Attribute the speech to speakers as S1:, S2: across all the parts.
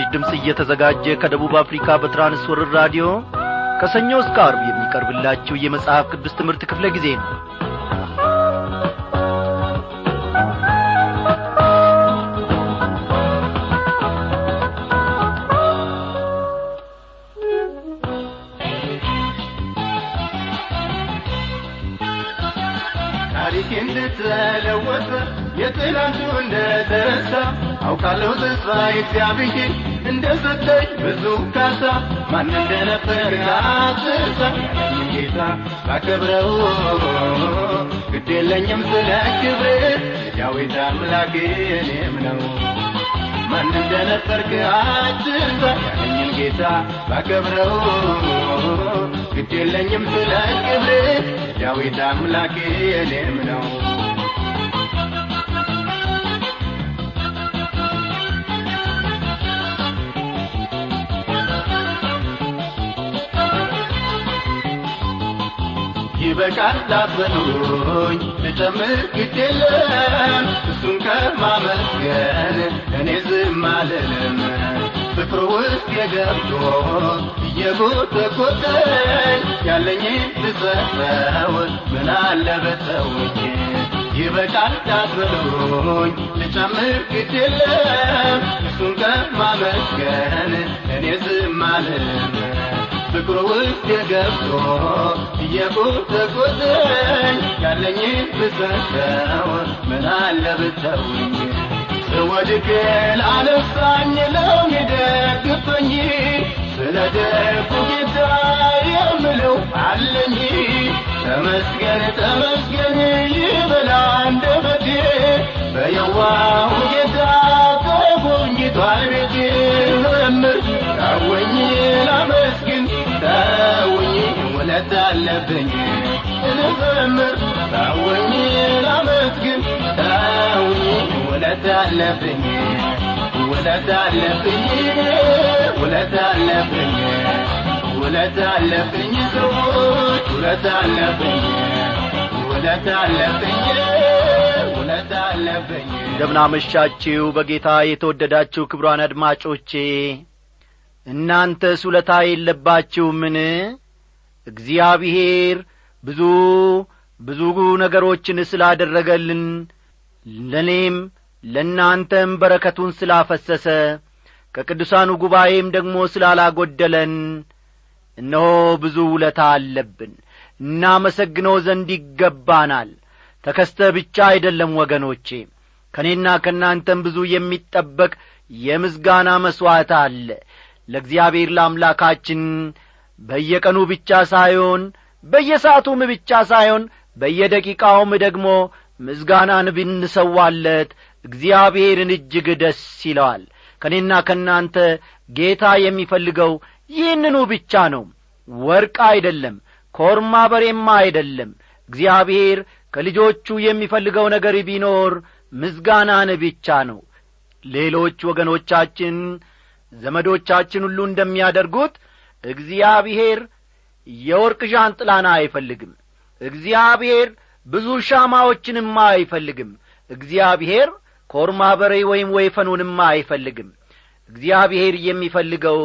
S1: ይህ ምስራች ድምፅ እየተዘጋጀ ከደቡብ አፍሪካ በትራንስወርር ራዲዮ ከሰኞ እስከ አርብ የሚቀርብላችሁ የመጽሐፍ ቅዱስ ትምህርት ክፍለ ጊዜ ነው።
S2: ታሪክ እንደተለወጠ የትላንቱ እንደተረሳ አውቃለሁ ተስፋ እግዚአብሔር እንደሰጠኝ ብዙ ካሳ ማን እንደነበር አትርሳ ጌታ ባከብረው ግድ የለኝም ስለ ክብር የዳዊት አምላክ እኔም ነው። ማን እንደነበርክ አትርሳ ያለኝን ጌታ ባከብረው ግድ የለኝም ስለ ክብር ዳዊት አምላክ እኔም ነው ይበቃል ላትበሉኝ ልጨምር ግድ የለም እሱን ከማመስገን እኔ ዝም አልልም። ፍቅሩ ውስጥ የገብቶ እየጎተጎተኝ ያለኝን ልሰጠው ምን አለ በሰውኝ ይበቃል ላትበሉኝ ልጨምር ግድ እሱን ከማመስገን እኔ ዝም አልልም ፍቅሩ ውስጥ የገብቶ እየጎተጎተኝ ያለኝን ብሰጠው ምን አለ ብተውኝ? ስወድቅ ላነሳኝ ለሚደግፈኝ ስለ ደጉ ጌታ የምለው አለኝ። ተመስገን ተመስገን ይበላ አንደበቴ በየዋሁ ጌታ ተጎብኝቷል ቤቴ። ዘምር ታወኝ ላመስግን ታወኝ ውለት አለብኝ። ልዘምር ታወኝ ላመስግን ታወኝ ውለት አለብኝ። ውለት አለብኝ ውለት አለብኝ። ውለት አለብኝ ሰዎች ውለት አለብኝ። ውለት አለብኝ
S1: እንደምናመሻችሁ በጌታ የተወደዳችሁ ክብሯን አድማጮቼ እናንተስ ውለታ የለባችሁምን? እግዚአብሔር ብዙ ብዙ ነገሮችን ስላደረገልን ለእኔም ለእናንተም በረከቱን ስላፈሰሰ ከቅዱሳኑ ጉባኤም ደግሞ ስላላጐደለን እነሆ ብዙ ውለታ አለብን። እናመሰግነው ዘንድ ይገባናል። ተከስተ ብቻ አይደለም ወገኖቼ ከእኔና ከእናንተም ብዙ የሚጠበቅ የምስጋና መሥዋዕት አለ ለእግዚአብሔር ለአምላካችን በየቀኑ ብቻ ሳይሆን በየሰዓቱም ብቻ ሳይሆን በየደቂቃውም ደግሞ ምስጋናን ብንሰዋለት እግዚአብሔርን እጅግ ደስ ይለዋል። ከእኔና ከእናንተ ጌታ የሚፈልገው ይህንኑ ብቻ ነው። ወርቅ አይደለም ኮርማ በሬማ አይደለም። እግዚአብሔር ከልጆቹ የሚፈልገው ነገር ቢኖር ምስጋናን ብቻ ነው። ሌሎች ወገኖቻችን ዘመዶቻችን ሁሉ እንደሚያደርጉት እግዚአብሔር የወርቅ ዣንጥላና አይፈልግም። እግዚአብሔር ብዙ ሻማዎችንማ አይፈልግም። እግዚአብሔር ኮርማ በሬ ወይም ወይፈኑንማ አይፈልግም። እግዚአብሔር የሚፈልገው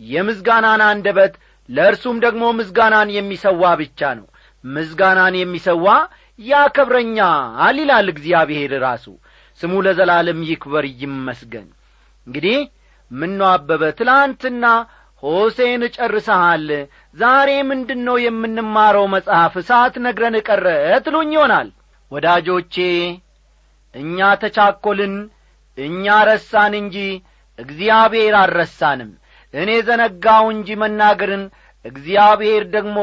S1: የምስጋናን አንደበት ለእርሱም ደግሞ ምስጋናን የሚሰዋ ብቻ ነው። ምስጋናን የሚሰዋ ያከብረኛል ይላል እግዚአብሔር ራሱ። ስሙ ለዘላለም ይክበር ይመስገን። እንግዲህ ምኖ አበበ? ትላንትና ሆሴን ጨርሰሃል። ዛሬ ምንድን ነው የምንማረው መጽሐፍ? ሰዓት ነግረን ቀረ ትሉኝ ይሆናል። ወዳጆቼ እኛ ተቻኰልን እኛ ረሳን እንጂ እግዚአብሔር አልረሳንም። እኔ ዘነጋው እንጂ መናገርን እግዚአብሔር ደግሞ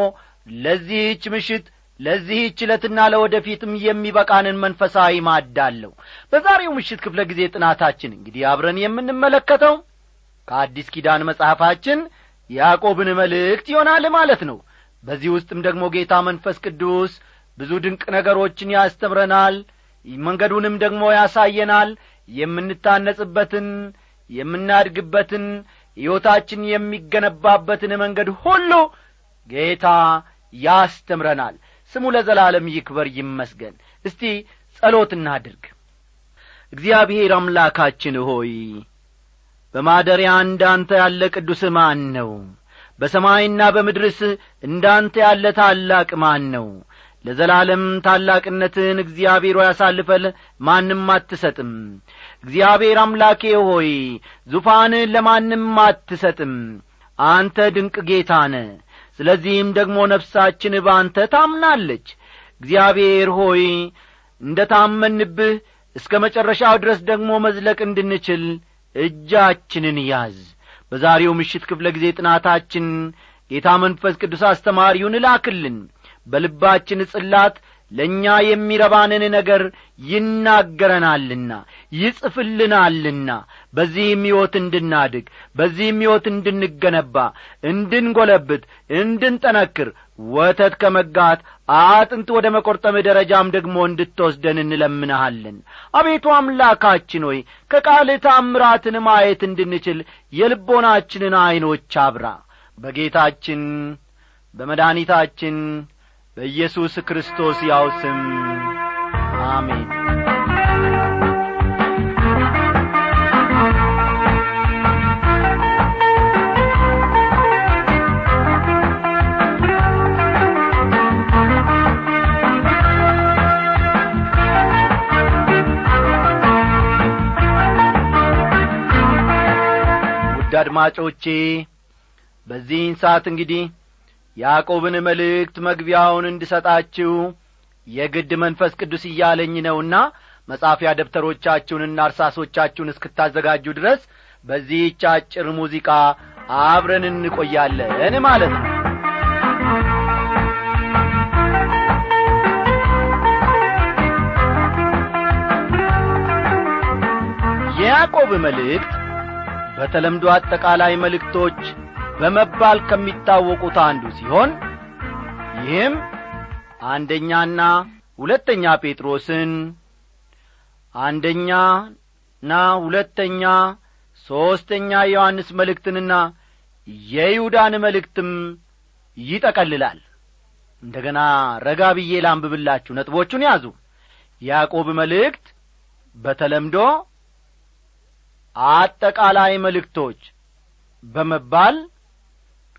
S1: ለዚህች ምሽት ለዚህች ዕለትና ለወደፊትም የሚበቃንን መንፈሳዊ ማዳለሁ በዛሬው ምሽት ክፍለ ጊዜ ጥናታችን እንግዲህ አብረን የምንመለከተው ከአዲስ ኪዳን መጽሐፋችን ያዕቆብን መልእክት ይሆናል ማለት ነው። በዚህ ውስጥም ደግሞ ጌታ መንፈስ ቅዱስ ብዙ ድንቅ ነገሮችን ያስተምረናል መንገዱንም ደግሞ ያሳየናል። የምንታነጽበትን የምናድግበትን ሕይወታችን የሚገነባበትን መንገድ ሁሉ ጌታ ያስተምረናል። ስሙ ለዘላለም ይክበር ይመስገን። እስቲ ጸሎት እናድርግ። እግዚአብሔር አምላካችን ሆይ በማደሪያ እንዳንተ ያለ ቅዱስ ማን ነው? በሰማይና በምድርስ እንዳንተ ያለ ታላቅ ማን ነው? ለዘላለም ታላቅነትን እግዚአብሔር ያሳልፈል ማንም አትሰጥም። እግዚአብሔር አምላኬ ሆይ ዙፋንህን ለማንም አትሰጥም። አንተ ድንቅ ጌታ ነ ስለዚህም ደግሞ ነፍሳችን በአንተ ታምናለች። እግዚአብሔር ሆይ እንደ ታመንብህ እስከ መጨረሻው ድረስ ደግሞ መዝለቅ እንድንችል እጃችንን ያዝ። በዛሬው ምሽት ክፍለ ጊዜ ጥናታችን ጌታ መንፈስ ቅዱስ አስተማሪውን እላክልን በልባችን ጽላት ለእኛ የሚረባንን ነገር ይናገረናልና ይጽፍልናልና በዚህም ሕይወት እንድናድግ በዚህም ሕይወት እንድንገነባ እንድንጐለብት እንድንጠነክር ወተት ከመጋት አጥንት ወደ መቈርጠም ደረጃም ደግሞ እንድትወስደን እንለምንሃለን። አቤቱ አምላካችን ሆይ ከቃልህ ታምራትን ማየት እንድንችል የልቦናችንን ዐይኖች አብራ። በጌታችን በመድኃኒታችን በኢየሱስ ክርስቶስ ያው ስም አሜን አድማጮቼ በዚህን ሰዓት እንግዲህ ያዕቆብን መልእክት መግቢያውን እንድሰጣችሁ የግድ መንፈስ ቅዱስ እያለኝ ነውና መጻፊያ ደብተሮቻችሁንና እርሳሶቻችሁን እስክታዘጋጁ ድረስ በዚህች አጭር ሙዚቃ አብረን እንቆያለን ማለት ነው። የያዕቆብ መልእክት በተለምዶ አጠቃላይ መልእክቶች በመባል ከሚታወቁት አንዱ ሲሆን ይህም አንደኛና ሁለተኛ ጴጥሮስን አንደኛና ሁለተኛ ሦስተኛ ዮሐንስ መልእክትንና የይሁዳን መልእክትም ይጠቀልላል። እንደ ገና ረጋ ብዬ ላንብብላችሁ ነጥቦቹን ያዙ። ያዕቆብ መልእክት በተለምዶ አጠቃላይ መልእክቶች በመባል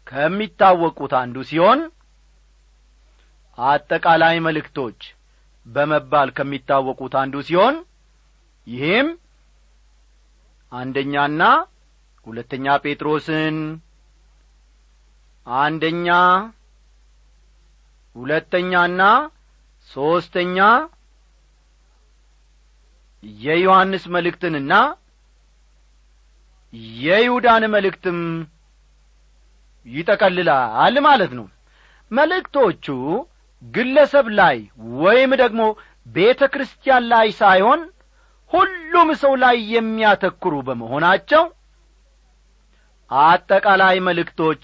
S1: ከሚታወቁት አንዱ ሲሆን አጠቃላይ መልእክቶች በመባል ከሚታወቁት አንዱ ሲሆን ይህም አንደኛና ሁለተኛ ጴጥሮስን አንደኛ ሁለተኛና ሦስተኛ የዮሐንስ መልእክትንና የይሁዳን መልእክትም ይጠቀልላል ማለት ነው። መልእክቶቹ ግለሰብ ላይ ወይም ደግሞ ቤተ ክርስቲያን ላይ ሳይሆን ሁሉም ሰው ላይ የሚያተኩሩ በመሆናቸው አጠቃላይ መልእክቶች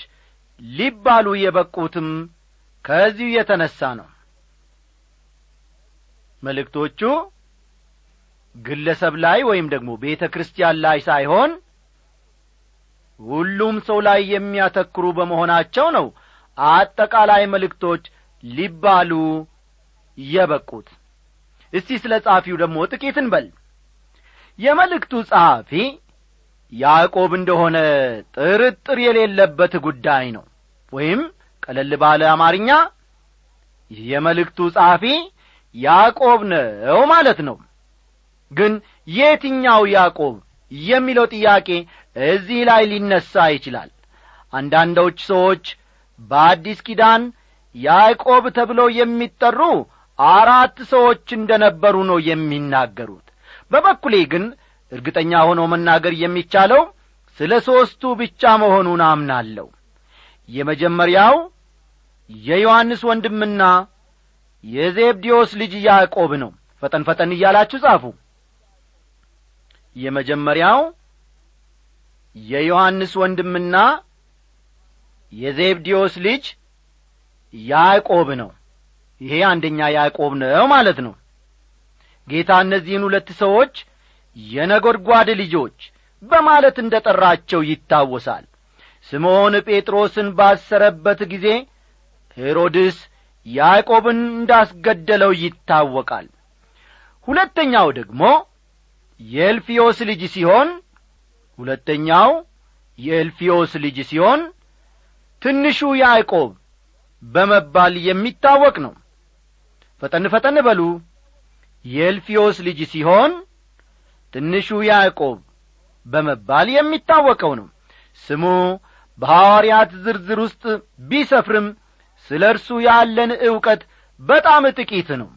S1: ሊባሉ የበቁትም ከዚሁ የተነሣ ነው። መልእክቶቹ ግለሰብ ላይ ወይም ደግሞ ቤተ ክርስቲያን ላይ ሳይሆን ሁሉም ሰው ላይ የሚያተክሩ በመሆናቸው ነው አጠቃላይ መልእክቶች ሊባሉ የበቁት። እስቲ ስለ ጸሐፊው ደግሞ ጥቂት እንበል የመልእክቱ ጸሐፊ ያዕቆብ እንደሆነ ጥርጥር የሌለበት ጉዳይ ነው። ወይም ቀለል ባለ አማርኛ የመልእክቱ ጸሐፊ ያዕቆብ ነው ማለት ነው። ግን የትኛው ያዕቆብ የሚለው ጥያቄ እዚህ ላይ ሊነሣ ይችላል። አንዳንዶች ሰዎች በአዲስ ኪዳን ያዕቆብ ተብለው የሚጠሩ አራት ሰዎች እንደ ነበሩ ነው የሚናገሩት። በበኩሌ ግን እርግጠኛ ሆኖ መናገር የሚቻለው ስለ ሦስቱ ብቻ መሆኑን አምናለሁ። የመጀመሪያው የዮሐንስ ወንድምና የዜብዲዮስ ልጅ ያዕቆብ ነው። ፈጠን ፈጠን እያላችሁ ጻፉ። የመጀመሪያው የዮሐንስ ወንድምና የዜብዲዮስ ልጅ ያዕቆብ ነው። ይሄ አንደኛ ያዕቆብ ነው ማለት ነው። ጌታ እነዚህን ሁለት ሰዎች የነጐድጓድ ልጆች በማለት እንደ ጠራቸው ይታወሳል። ስምዖን ጴጥሮስን ባሰረበት ጊዜ ሄሮድስ ያዕቆብን እንዳስገደለው ይታወቃል። ሁለተኛው ደግሞ የእልፍዮስ ልጅ ሲሆን ሁለተኛው የኤልፊዮስ ልጅ ሲሆን ትንሹ ያዕቆብ በመባል የሚታወቅ ነው። ፈጠን ፈጠን በሉ። የኤልፊዮስ ልጅ ሲሆን ትንሹ ያዕቆብ በመባል የሚታወቀው ነው። ስሙ በሐዋርያት ዝርዝር ውስጥ ቢሰፍርም ስለ እርሱ ያለን ዕውቀት በጣም ጥቂት ነው።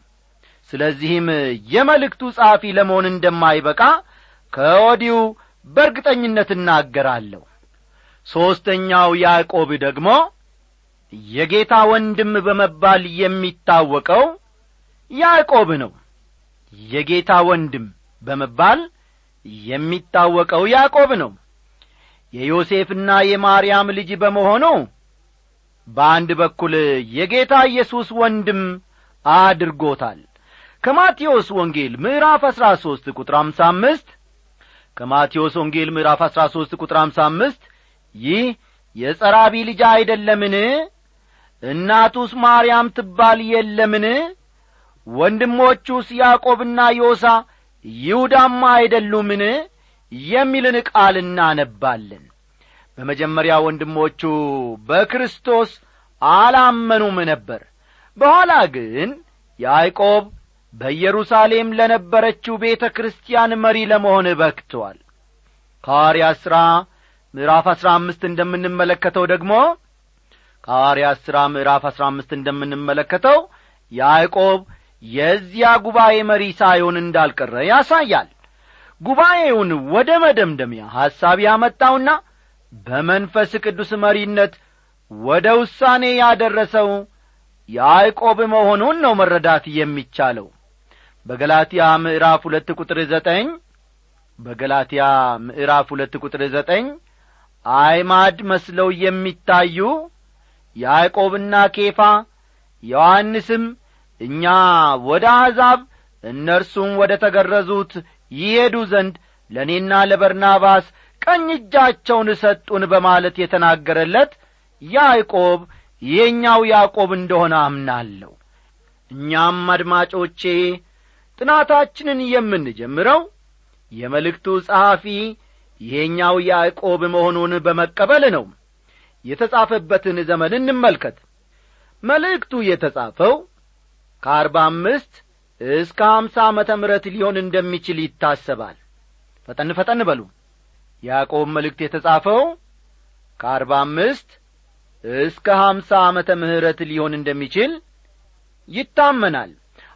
S1: ስለዚህም የመልእክቱ ጸሐፊ ለመሆን እንደማይበቃ ከወዲሁ በእርግጠኝነት እናገራለሁ። ሦስተኛው ያዕቆብ ደግሞ የጌታ ወንድም በመባል የሚታወቀው ያዕቆብ ነው። የጌታ ወንድም በመባል የሚታወቀው ያዕቆብ ነው። የዮሴፍና የማርያም ልጅ በመሆኑ በአንድ በኩል የጌታ ኢየሱስ ወንድም አድርጎታል። ከማቴዎስ ወንጌል ምዕራፍ አሥራ ሦስት ቁጥር አምሳ አምስት ከማቴዎስ ወንጌል ምዕራፍ አሥራ ሦስት ቁጥር አምሳ አምስት ይህ የጸራቢ ልጅ አይደለምን? እናቱስ ማርያም ትባል የለምን? ወንድሞቹስ ያዕቆብና ዮሳ ይሁዳማ አይደሉምን? የሚልን ቃል እናነባለን። በመጀመሪያ ወንድሞቹ በክርስቶስ አላመኑም ነበር። በኋላ ግን ያዕቆብ በኢየሩሳሌም ለነበረችው ቤተ ክርስቲያን መሪ ለመሆን በክተዋል ከሐዋርያት ሥራ ምዕራፍ አሥራ አምስት እንደምንመለከተው ደግሞ ከሐዋርያት ሥራ ምዕራፍ አሥራ አምስት እንደምንመለከተው ያዕቆብ የዚያ ጉባኤ መሪ ሳይሆን እንዳልቀረ ያሳያል። ጉባኤውን ወደ መደምደሚያ ሐሳብ ያመጣውና በመንፈስ ቅዱስ መሪነት ወደ ውሳኔ ያደረሰው ያዕቆብ መሆኑን ነው መረዳት የሚቻለው በገላትያ ምዕራፍ ሁለት ቁጥር ዘጠኝ በገላትያ ምዕራፍ ሁለት ቁጥር ዘጠኝ አይማድ መስለው የሚታዩ ያዕቆብና ኬፋ ዮሐንስም እኛ ወደ አሕዛብ እነርሱም ወደ ተገረዙት ይሄዱ ዘንድ ለእኔና ለበርናባስ ቀኝ እጃቸውን ሰጡን በማለት የተናገረለት ያዕቆብ የኛው ያዕቆብ እንደሆነ አምናለሁ። እኛም አድማጮቼ ጥናታችንን የምንጀምረው የመልእክቱ ጸሐፊ ይሄኛው ያዕቆብ መሆኑን በመቀበል ነው። የተጻፈበትን ዘመን እንመልከት። መልእክቱ የተጻፈው ከአርባ አምስት እስከ አምሳ ዓመተ ምረት ሊሆን እንደሚችል ይታሰባል። ፈጠን ፈጠን በሉ። ያዕቆብ መልእክት የተጻፈው ከአርባ አምስት እስከ ሀምሳ ዓመተ ምሕረት ሊሆን እንደሚችል ይታመናል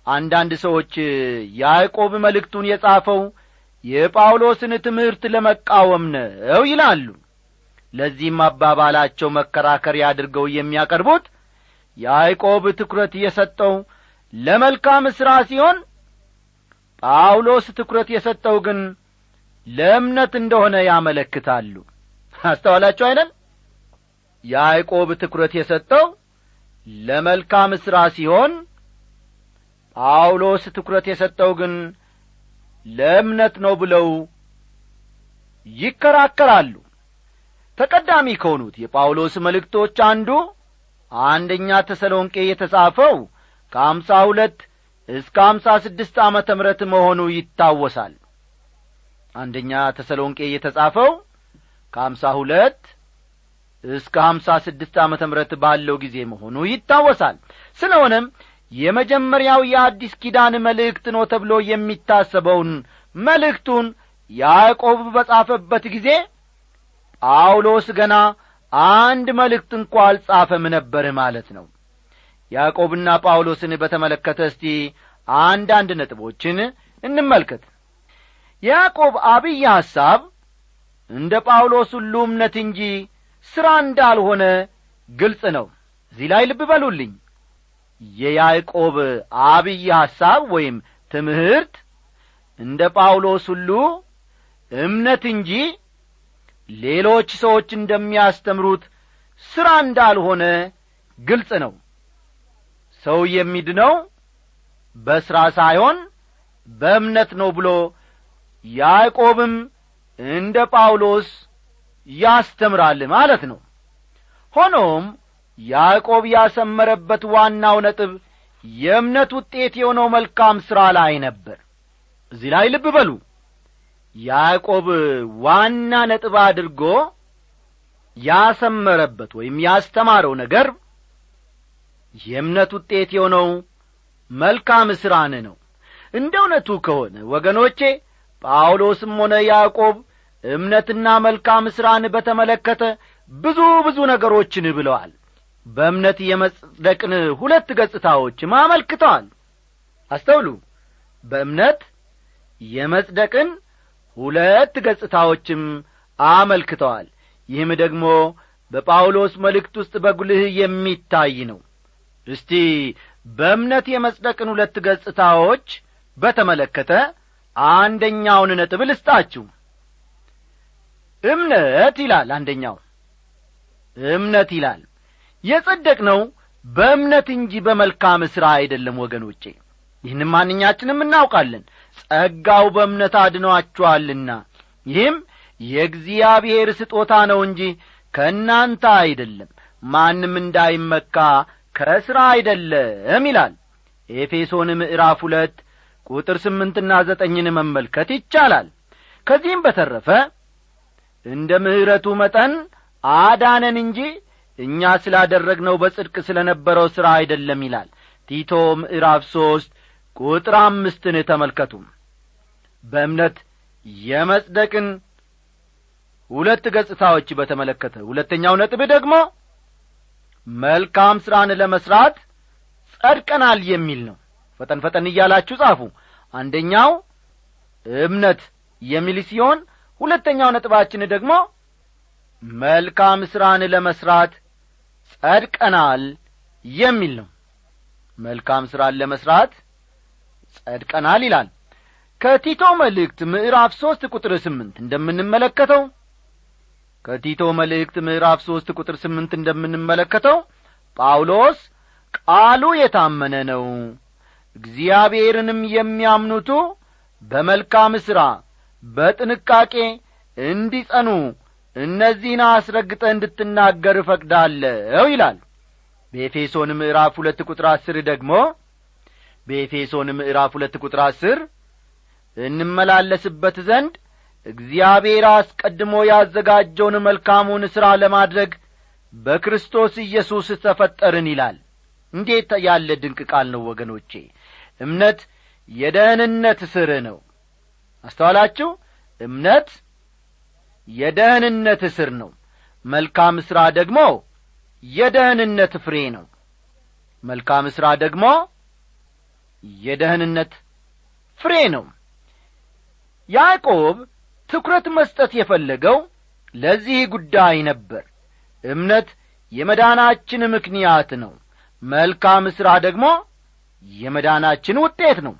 S1: አንዳንድ ሰዎች ያዕቆብ መልእክቱን የጻፈው የጳውሎስን ትምህርት ለመቃወም ነው ይላሉ። ለዚህም አባባላቸው መከራከሪያ አድርገው የሚያቀርቡት ያዕቆብ ትኩረት የሰጠው ለመልካም ሥራ ሲሆን ጳውሎስ ትኩረት የሰጠው ግን ለእምነት እንደሆነ ያመለክታሉ። አስተዋላችሁ አይደል? ያዕቆብ ትኩረት የሰጠው ለመልካም ሥራ ሲሆን ጳውሎስ ትኩረት የሰጠው ግን ለእምነት ነው ብለው ይከራከራሉ። ተቀዳሚ ከሆኑት የጳውሎስ መልእክቶች አንዱ አንደኛ ተሰሎንቄ የተጻፈው ከአምሳ ሁለት እስከ አምሳ ስድስት ዓመተ ምረት መሆኑ ይታወሳል። አንደኛ ተሰሎንቄ የተጻፈው ከአምሳ ሁለት እስከ ሀምሳ ስድስት ዓመተ ምረት ባለው ጊዜ መሆኑ ይታወሳል። ስለሆነም የመጀመሪያው የአዲስ ኪዳን መልእክት ነው ተብሎ የሚታሰበውን መልእክቱን ያዕቆብ በጻፈበት ጊዜ ጳውሎስ ገና አንድ መልእክት እንኳ አልጻፈም ነበር ማለት ነው። ያዕቆብና ጳውሎስን በተመለከተ እስቲ አንዳንድ ነጥቦችን እንመልከት። የያዕቆብ አብይ ሐሳብ እንደ ጳውሎስ ሁሉ እምነት እንጂ ሥራ እንዳልሆነ ግልጽ ነው። እዚህ ላይ ልብ በሉልኝ የያዕቆብ አብይ ሐሳብ ወይም ትምህርት እንደ ጳውሎስ ሁሉ እምነት እንጂ ሌሎች ሰዎች እንደሚያስተምሩት ሥራ እንዳልሆነ ግልጽ ነው። ሰው የሚድነው በሥራ ሳይሆን በእምነት ነው ብሎ ያዕቆብም እንደ ጳውሎስ ያስተምራል ማለት ነው። ሆኖም ያዕቆብ ያሰመረበት ዋናው ነጥብ የእምነት ውጤት የሆነው መልካም ሥራ ላይ ነበር። እዚህ ላይ ልብ በሉ። ያዕቆብ ዋና ነጥብ አድርጎ ያሰመረበት ወይም ያስተማረው ነገር የእምነት ውጤት የሆነው መልካም ሥራን ነው። እንደ እውነቱ ከሆነ ወገኖቼ ጳውሎስም ሆነ ያዕቆብ እምነትና መልካም ሥራን በተመለከተ ብዙ ብዙ ነገሮችን ብለዋል በእምነት የመጽደቅን ሁለት ገጽታዎችም አመልክተዋል። አስተውሉ። በእምነት የመጽደቅን ሁለት ገጽታዎችም አመልክተዋል። ይህም ደግሞ በጳውሎስ መልእክት ውስጥ በጉልህ የሚታይ ነው። እስቲ በእምነት የመጽደቅን ሁለት ገጽታዎች በተመለከተ አንደኛውን ነጥብ ልስጣችሁ። እምነት ይላል አንደኛው። እምነት ይላል የጸደቅ ነው በእምነት እንጂ በመልካም ሥራ አይደለም ወገኖቼ። ይህንም ማንኛችንም እናውቃለን። ጸጋው በእምነት አድኗችኋልና ይህም የእግዚአብሔር ስጦታ ነው እንጂ ከእናንተ አይደለም። ማንም እንዳይመካ ከሥራ አይደለም ይላል ኤፌሶን ምዕራፍ ሁለት ቁጥር ስምንትና ዘጠኝን መመልከት ይቻላል። ከዚህም በተረፈ እንደ ምሕረቱ መጠን አዳነን እንጂ እኛ ስላደረግነው በጽድቅ ስለ ነበረው ሥራ አይደለም ይላል። ቲቶ ምዕራፍ ሦስት ቁጥር አምስትን ተመልከቱ በእምነት የመጽደቅን ሁለት ገጽታዎች በተመለከተ ሁለተኛው ነጥብ ደግሞ መልካም ሥራን ለመሥራት ጸድቀናል የሚል ነው። ፈጠን ፈጠን እያላችሁ ጻፉ። አንደኛው እምነት የሚል ሲሆን ሁለተኛው ነጥባችን ደግሞ መልካም ሥራን ለመሥራት ጸድቀናል የሚል ነው። መልካም ሥራን ለመሥራት ጸድቀናል ይላል። ከቲቶ መልእክት ምዕራፍ ሦስት ቁጥር ስምንት እንደምንመለከተው ከቲቶ መልእክት ምዕራፍ ሦስት ቁጥር ስምንት እንደምንመለከተው ጳውሎስ ቃሉ የታመነ ነው። እግዚአብሔርንም የሚያምኑቱ በመልካም ሥራ በጥንቃቄ እንዲጸኑ እነዚህን አስረግጠ እንድትናገር እፈቅዳለሁ ይላል። በኤፌሶን ምዕራፍ ሁለት ቁጥር አስር ደግሞ በኤፌሶን ምዕራፍ ሁለት ቁጥር አስር እንመላለስበት ዘንድ እግዚአብሔር አስቀድሞ ያዘጋጀውን መልካሙን ሥራ ለማድረግ በክርስቶስ ኢየሱስ ተፈጠርን ይላል። እንዴት ያለ ድንቅ ቃል ነው ወገኖቼ! እምነት የደህንነት ስር ነው። አስተዋላችሁ? እምነት የደህንነት እስር ነው። መልካም ሥራ ደግሞ የደህንነት ፍሬ ነው። መልካም ሥራ ደግሞ የደህንነት ፍሬ ነው። ያዕቆብ ትኩረት መስጠት የፈለገው ለዚህ ጉዳይ ነበር። እምነት የመዳናችን ምክንያት ነው። መልካም ሥራ ደግሞ የመዳናችን ውጤት ነው።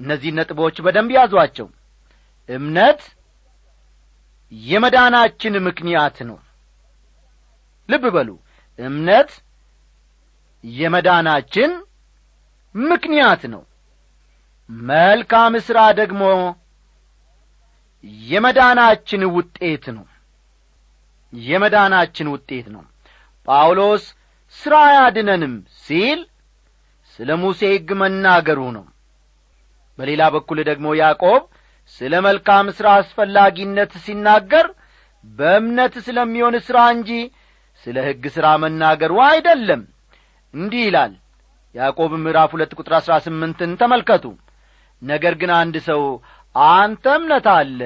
S1: እነዚህ ነጥቦች በደንብ ያዟቸው። እምነት የመዳናችን ምክንያት ነው። ልብ በሉ። እምነት የመዳናችን ምክንያት ነው። መልካም ሥራ ደግሞ የመዳናችን ውጤት ነው። የመዳናችን ውጤት ነው። ጳውሎስ ሥራ አያድነንም ሲል ስለ ሙሴ ሕግ መናገሩ ነው። በሌላ በኩል ደግሞ ያዕቆብ ስለ መልካም ሥራ አስፈላጊነት ሲናገር በእምነት ስለሚሆን ሥራ እንጂ ስለ ሕግ ሥራ መናገሩ አይደለም። እንዲህ ይላል ያዕቆብ ምዕራፍ ሁለት ቁጥር አሥራ ስምንትን ተመልከቱ። ነገር ግን አንድ ሰው አንተ እምነት አለ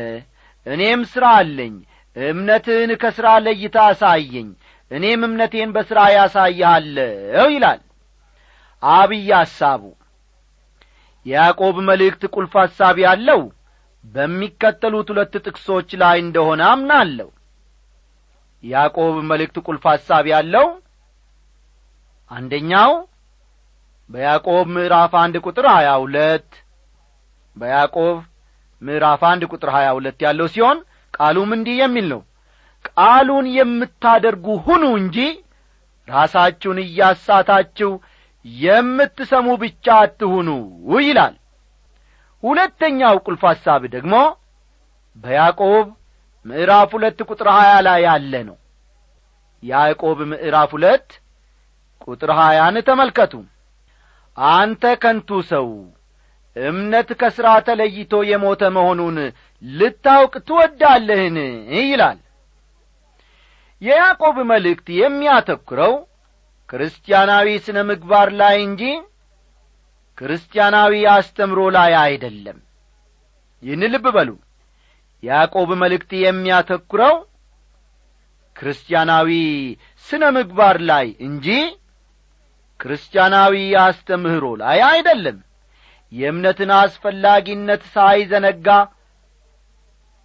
S1: እኔም ሥራ አለኝ እምነትህን ከሥራ ለይታ አሳየኝ እኔም እምነቴን በሥራ ያሳይሃለሁ ይላል። አብይ ሐሳቡ። የያዕቆብ መልእክት ቁልፍ ሐሳብ ያለው በሚከተሉት ሁለት ጥቅሶች ላይ እንደሆነ አምናለሁ። ያዕቆብ መልእክት ቁልፍ ሐሳብ ያለው አንደኛው በያዕቆብ ምዕራፍ አንድ ቁጥር ሀያ ሁለት በያዕቆብ ምዕራፍ አንድ ቁጥር ሀያ ሁለት ያለው ሲሆን ቃሉም እንዲህ የሚል ነው። ቃሉን የምታደርጉ ሁኑ እንጂ ራሳችሁን እያሳታችሁ የምትሰሙ ብቻ አትሁኑ ይላል ሁለተኛው ቁልፍ ሐሳብ ደግሞ በያዕቆብ ምዕራፍ ሁለት ቁጥር ሀያ ላይ ያለ ነው። ያዕቆብ ምዕራፍ ሁለት ቁጥር ሀያን ተመልከቱ። አንተ ከንቱ ሰው እምነት ከሥራ ተለይቶ የሞተ መሆኑን ልታውቅ ትወዳለህን? ይላል። የያዕቆብ መልእክት የሚያተኩረው ክርስቲያናዊ ስነ ምግባር ላይ እንጂ ክርስቲያናዊ አስተምሮ ላይ አይደለም። ይህን ልብ በሉ። ያዕቆብ መልእክት የሚያተኩረው ክርስቲያናዊ ስነ ምግባር ላይ እንጂ ክርስቲያናዊ አስተምህሮ ላይ አይደለም። የእምነትን አስፈላጊነት ሳይዘነጋ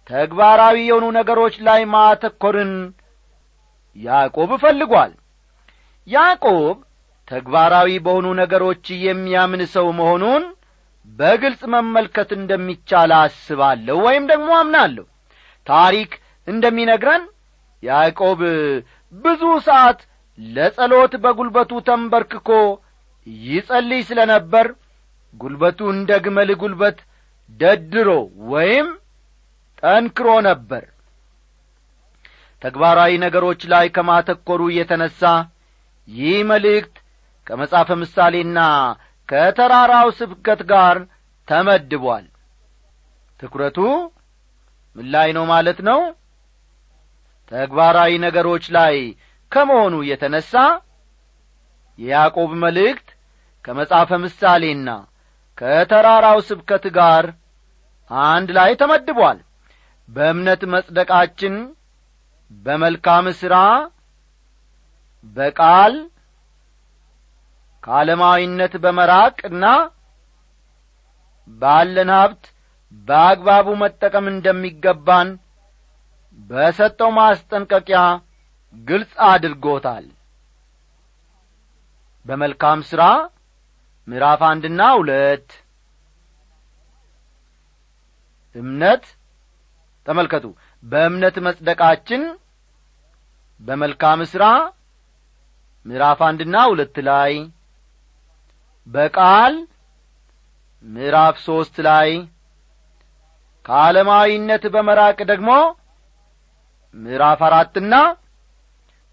S1: ተግባራዊ የሆኑ ነገሮች ላይ ማተኮርን ያዕቆብ እፈልጓል ያዕቆብ ተግባራዊ በሆኑ ነገሮች የሚያምን ሰው መሆኑን በግልጽ መመልከት እንደሚቻል አስባለሁ ወይም ደግሞ አምናለሁ። ታሪክ እንደሚነግረን ያዕቆብ ብዙ ሰዓት ለጸሎት በጒልበቱ ተንበርክኮ ይጸልይ ስለ ነበር ጒልበቱ እንደ ግመል ጒልበት ደድሮ ወይም ጠንክሮ ነበር። ተግባራዊ ነገሮች ላይ ከማተኮሩ የተነሣ ይህ መልእክት ከመጻፈ ምሳሌና ከተራራው ስብከት ጋር ተመድቧል። ትኩረቱ ምን ላይ ነው ማለት ነው? ተግባራዊ ነገሮች ላይ ከመሆኑ የተነሣ የያዕቆብ መልእክት ከመጻፈ ምሳሌና ከተራራው ስብከት ጋር አንድ ላይ ተመድቧል። በእምነት መጽደቃችን በመልካም ሥራ በቃል ከዓለማዊነት በመራቅና ባለን ሀብት በአግባቡ መጠቀም እንደሚገባን በሰጠው ማስጠንቀቂያ ግልጽ አድርጎታል። በመልካም ሥራ ምዕራፍ አንድና ሁለት። እምነት ተመልከቱ በእምነት መጽደቃችን በመልካም ሥራ ምዕራፍ አንድና ሁለት ላይ በቃል ምዕራፍ ሦስት ላይ ከዓለማዊነት በመራቅ ደግሞ ምዕራፍ አራትና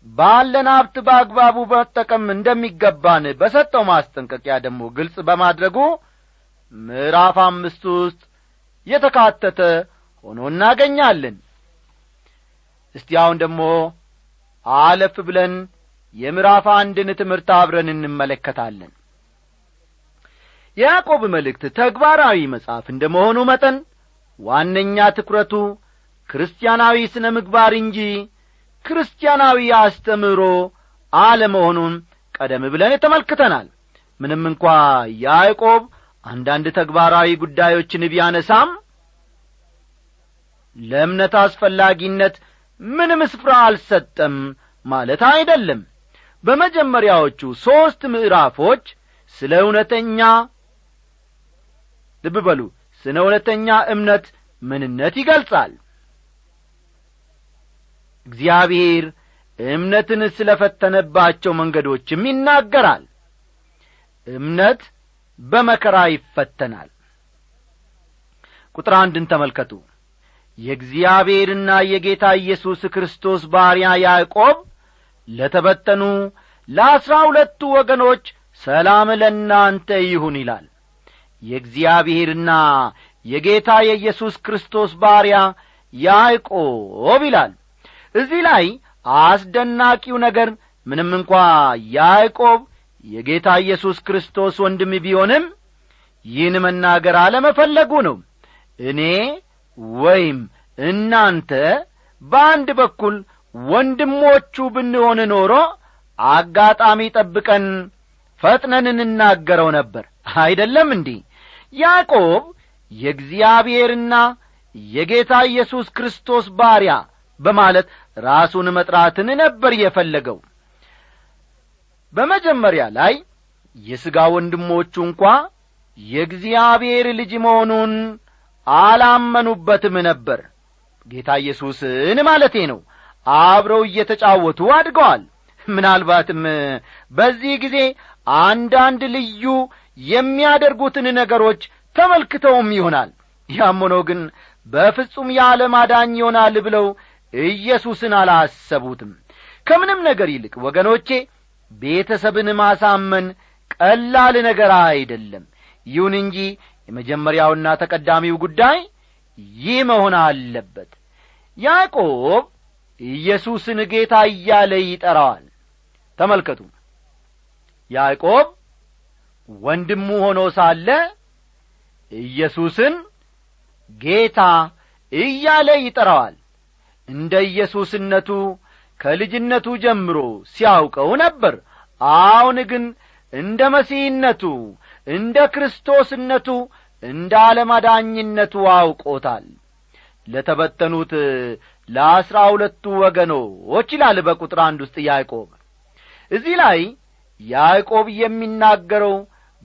S1: ባለን ሀብት በአግባቡ መጠቀም እንደሚገባን በሰጠው ማስጠንቀቂያ ደግሞ ግልጽ በማድረጉ ምዕራፍ አምስት ውስጥ የተካተተ ሆኖ እናገኛለን። እስቲ አሁን ደግሞ አለፍ ብለን የምዕራፍ አንድን ትምህርት አብረን እንመለከታለን የያዕቆብ መልእክት ተግባራዊ መጽሐፍ እንደ መሆኑ መጠን ዋነኛ ትኩረቱ ክርስቲያናዊ ስነ ምግባር እንጂ ክርስቲያናዊ አስተምሮ አለመሆኑን ቀደም ብለን ተመልክተናል ምንም እንኳ ያዕቆብ አንዳንድ ተግባራዊ ጉዳዮችን ቢያነሳም ለእምነት አስፈላጊነት ምንም ስፍራ አልሰጠም ማለት አይደለም። በመጀመሪያዎቹ ሦስት ምዕራፎች ስለ እውነተኛ ልብ በሉ ስለ እውነተኛ እምነት ምንነት ይገልጻል። እግዚአብሔር እምነትን ስለ ፈተነባቸው መንገዶችም ይናገራል። እምነት በመከራ ይፈተናል። ቁጥር አንድን ተመልከቱ። የእግዚአብሔርና የጌታ ኢየሱስ ክርስቶስ ባሪያ ያዕቆብ ለተበተኑ ለአሥራ ሁለቱ ወገኖች ሰላም ለእናንተ ይሁን ይላል የእግዚአብሔርና የጌታ የኢየሱስ ክርስቶስ ባሪያ ያዕቆብ ይላል። እዚህ ላይ አስደናቂው ነገር ምንም እንኳ ያዕቆብ የጌታ ኢየሱስ ክርስቶስ ወንድም ቢሆንም ይህን መናገር አለመፈለጉ ነው። እኔ ወይም እናንተ በአንድ በኩል ወንድሞቹ ብንሆን ኖሮ አጋጣሚ ጠብቀን ፈጥነን እንናገረው ነበር አይደለም እንዲህ ያዕቆብ የእግዚአብሔርና የጌታ ኢየሱስ ክርስቶስ ባሪያ በማለት ራሱን መጥራትን ነበር የፈለገው። በመጀመሪያ ላይ የሥጋ ወንድሞቹ እንኳ የእግዚአብሔር ልጅ መሆኑን አላመኑበትም ነበር። ጌታ ኢየሱስን ማለቴ ነው። አብረው እየተጫወቱ አድገዋል። ምናልባትም በዚህ ጊዜ አንዳንድ ልዩ የሚያደርጉትን ነገሮች ተመልክተውም ይሆናል። ያም ሆኖ ግን በፍጹም የዓለም አዳኝ ይሆናል ብለው ኢየሱስን አላሰቡትም። ከምንም ነገር ይልቅ ወገኖቼ ቤተሰብን ማሳመን ቀላል ነገር አይደለም። ይሁን እንጂ የመጀመሪያውና ተቀዳሚው ጉዳይ ይህ መሆን አለበት። ያዕቆብ ኢየሱስን ጌታ እያለ ይጠራዋል። ተመልከቱ። ያዕቆብ ወንድሙ ሆኖ ሳለ ኢየሱስን ጌታ እያለ ይጠራዋል። እንደ ኢየሱስነቱ ከልጅነቱ ጀምሮ ሲያውቀው ነበር። አሁን ግን እንደ መሲህነቱ እንደ ክርስቶስነቱ እንደ አለማዳኝነቱ አውቆታል። ለተበተኑት ለአስራ ሁለቱ ወገኖች ይላል በቁጥር አንድ ውስጥ ያዕቆብ። እዚህ ላይ ያዕቆብ የሚናገረው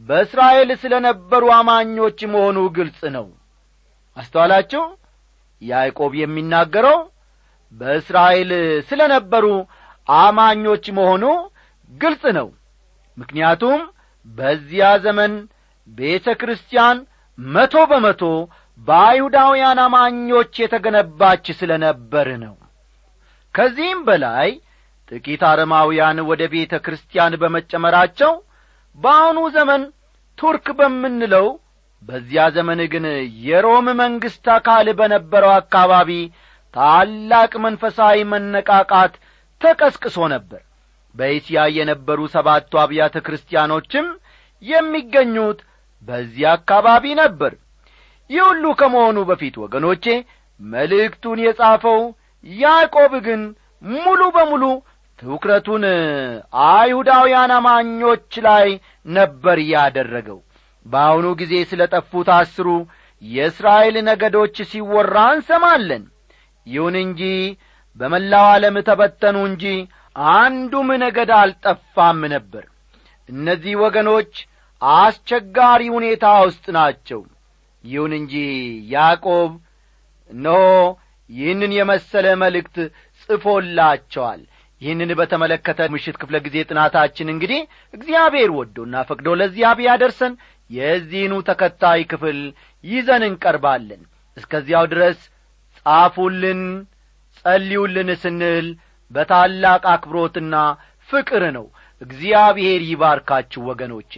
S1: በእስራኤል ስለ ነበሩ አማኞች መሆኑ ግልጽ ነው። አስተዋላችሁ? ያዕቆብ የሚናገረው በእስራኤል ስለ ነበሩ አማኞች መሆኑ ግልጽ ነው። ምክንያቱም በዚያ ዘመን ቤተ ክርስቲያን መቶ በመቶ በአይሁዳውያን አማኞች የተገነባች ስለ ነበር ነው። ከዚህም በላይ ጥቂት አረማውያን ወደ ቤተ ክርስቲያን በመጨመራቸው በአሁኑ ዘመን ቱርክ በምንለው በዚያ ዘመን ግን የሮም መንግሥት አካል በነበረው አካባቢ ታላቅ መንፈሳዊ መነቃቃት ተቀስቅሶ ነበር። በእስያ የነበሩ ሰባቱ አብያተ ክርስቲያኖችም የሚገኙት በዚያ አካባቢ ነበር። ይህ ሁሉ ከመሆኑ በፊት ወገኖቼ መልእክቱን የጻፈው ያዕቆብ ግን ሙሉ በሙሉ ትኩረቱን አይሁዳውያን አማኞች ላይ ነበር ያደረገው። በአሁኑ ጊዜ ስለ ጠፉት አስሩ የእስራኤል ነገዶች ሲወራ እንሰማለን። ይሁን እንጂ በመላው ዓለም ተበተኑ እንጂ አንዱም ነገድ አልጠፋም ነበር። እነዚህ ወገኖች አስቸጋሪ ሁኔታ ውስጥ ናቸው። ይሁን እንጂ ያዕቆብ እነሆ ይህንን የመሰለ መልእክት ጽፎላቸዋል ይህንን በተመለከተ ምሽት ክፍለ ጊዜ ጥናታችን እንግዲህ እግዚአብሔር ወዶና ፈቅዶ ለዚያ ቢያደርሰን የዚህኑ ተከታይ ክፍል ይዘን እንቀርባለን። እስከዚያው ድረስ ጻፉልን ጸልዩልን ስንል በታላቅ አክብሮትና ፍቅር ነው። እግዚአብሔር ይባርካችሁ ወገኖቼ